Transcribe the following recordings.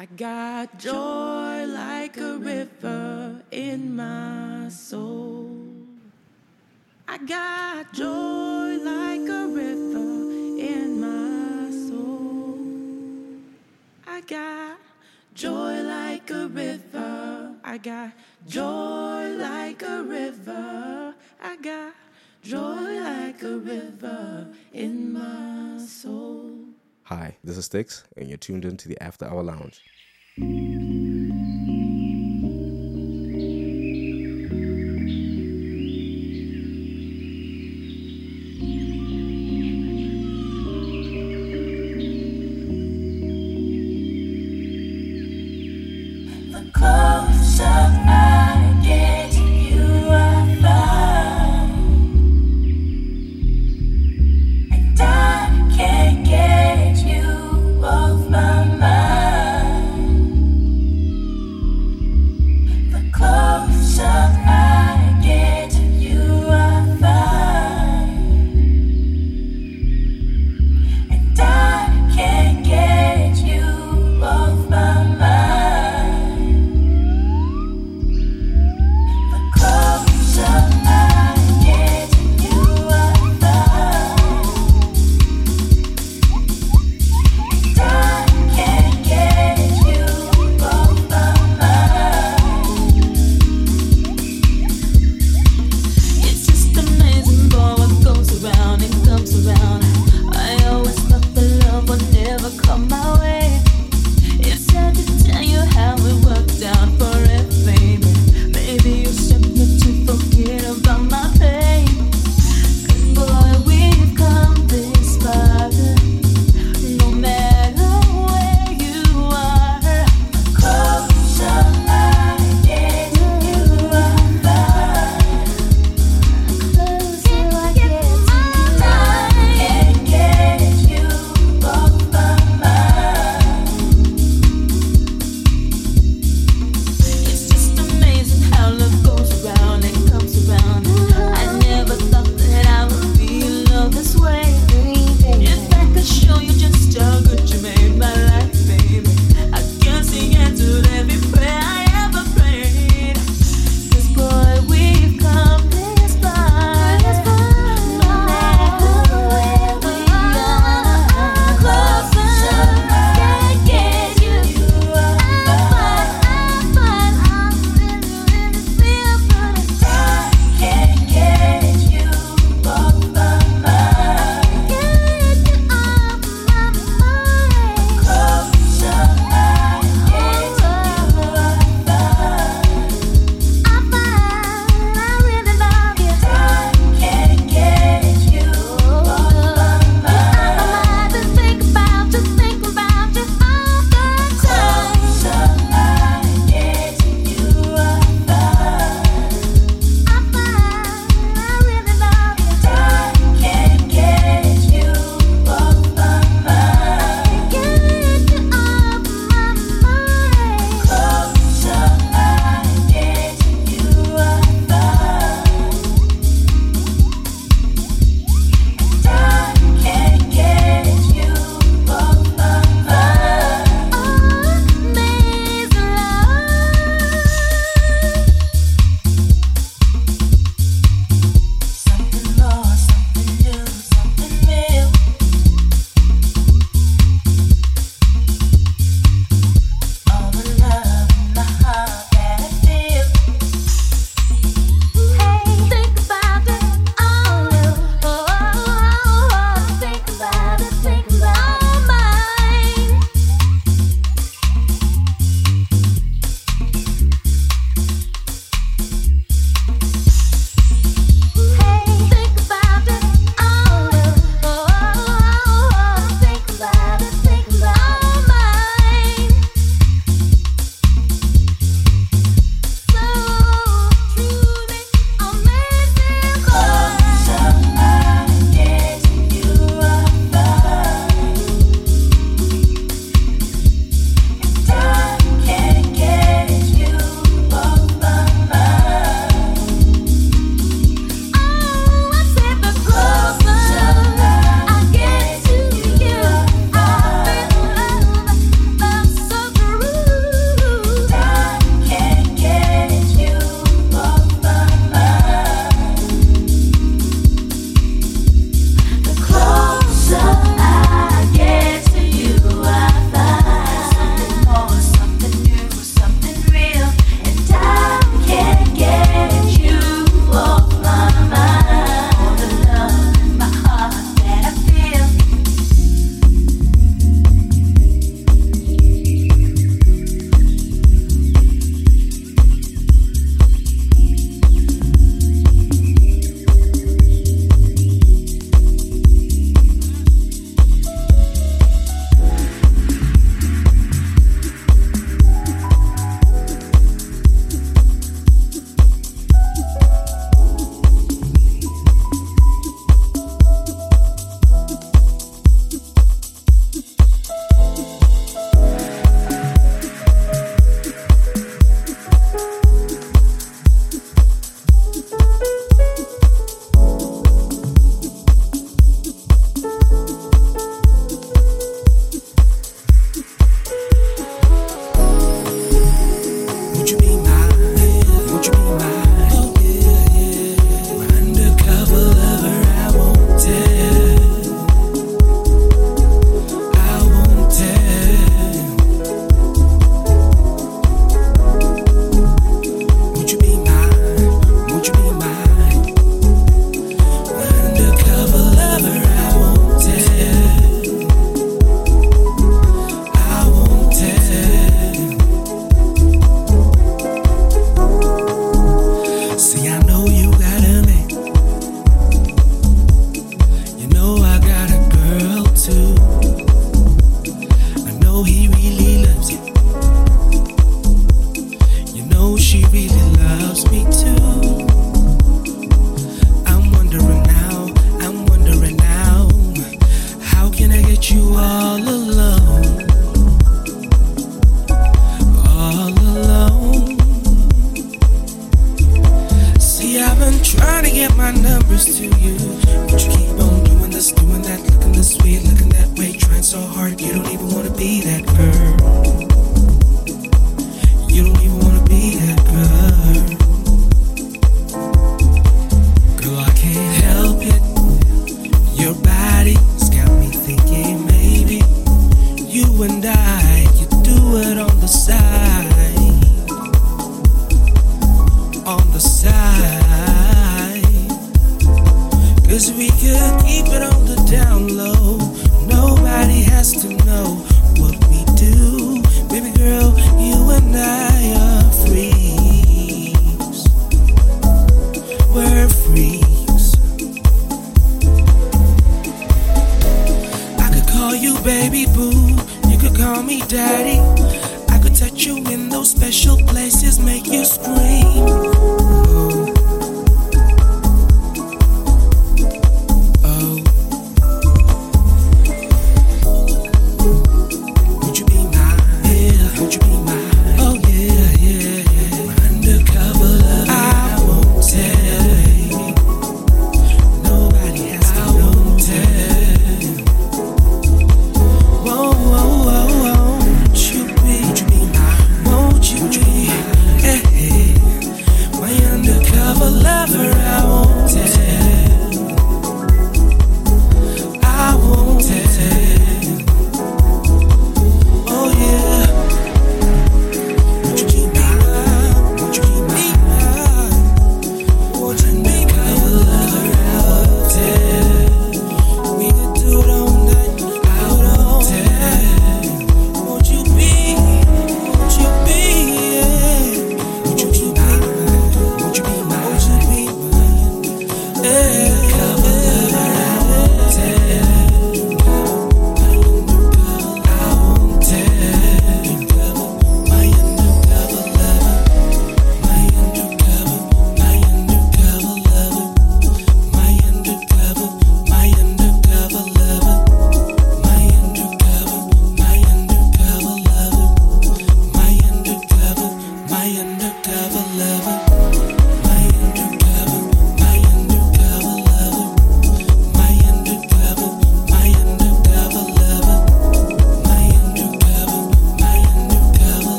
I got joy like a river in my soul. I got joy like a river in my soul. I got joy like a river. I got joy like a river. I got joy like a river in my soul. Hi, this is Sticks, and you're tuned in to the After Hour Lounge.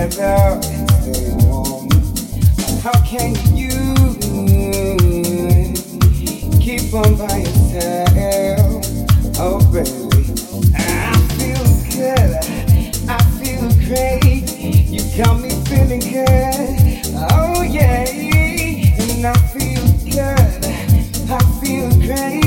How can you keep on by yourself? Oh, baby, I feel good. I feel great. You got me feeling good. Oh, yeah. And I feel good. I feel great.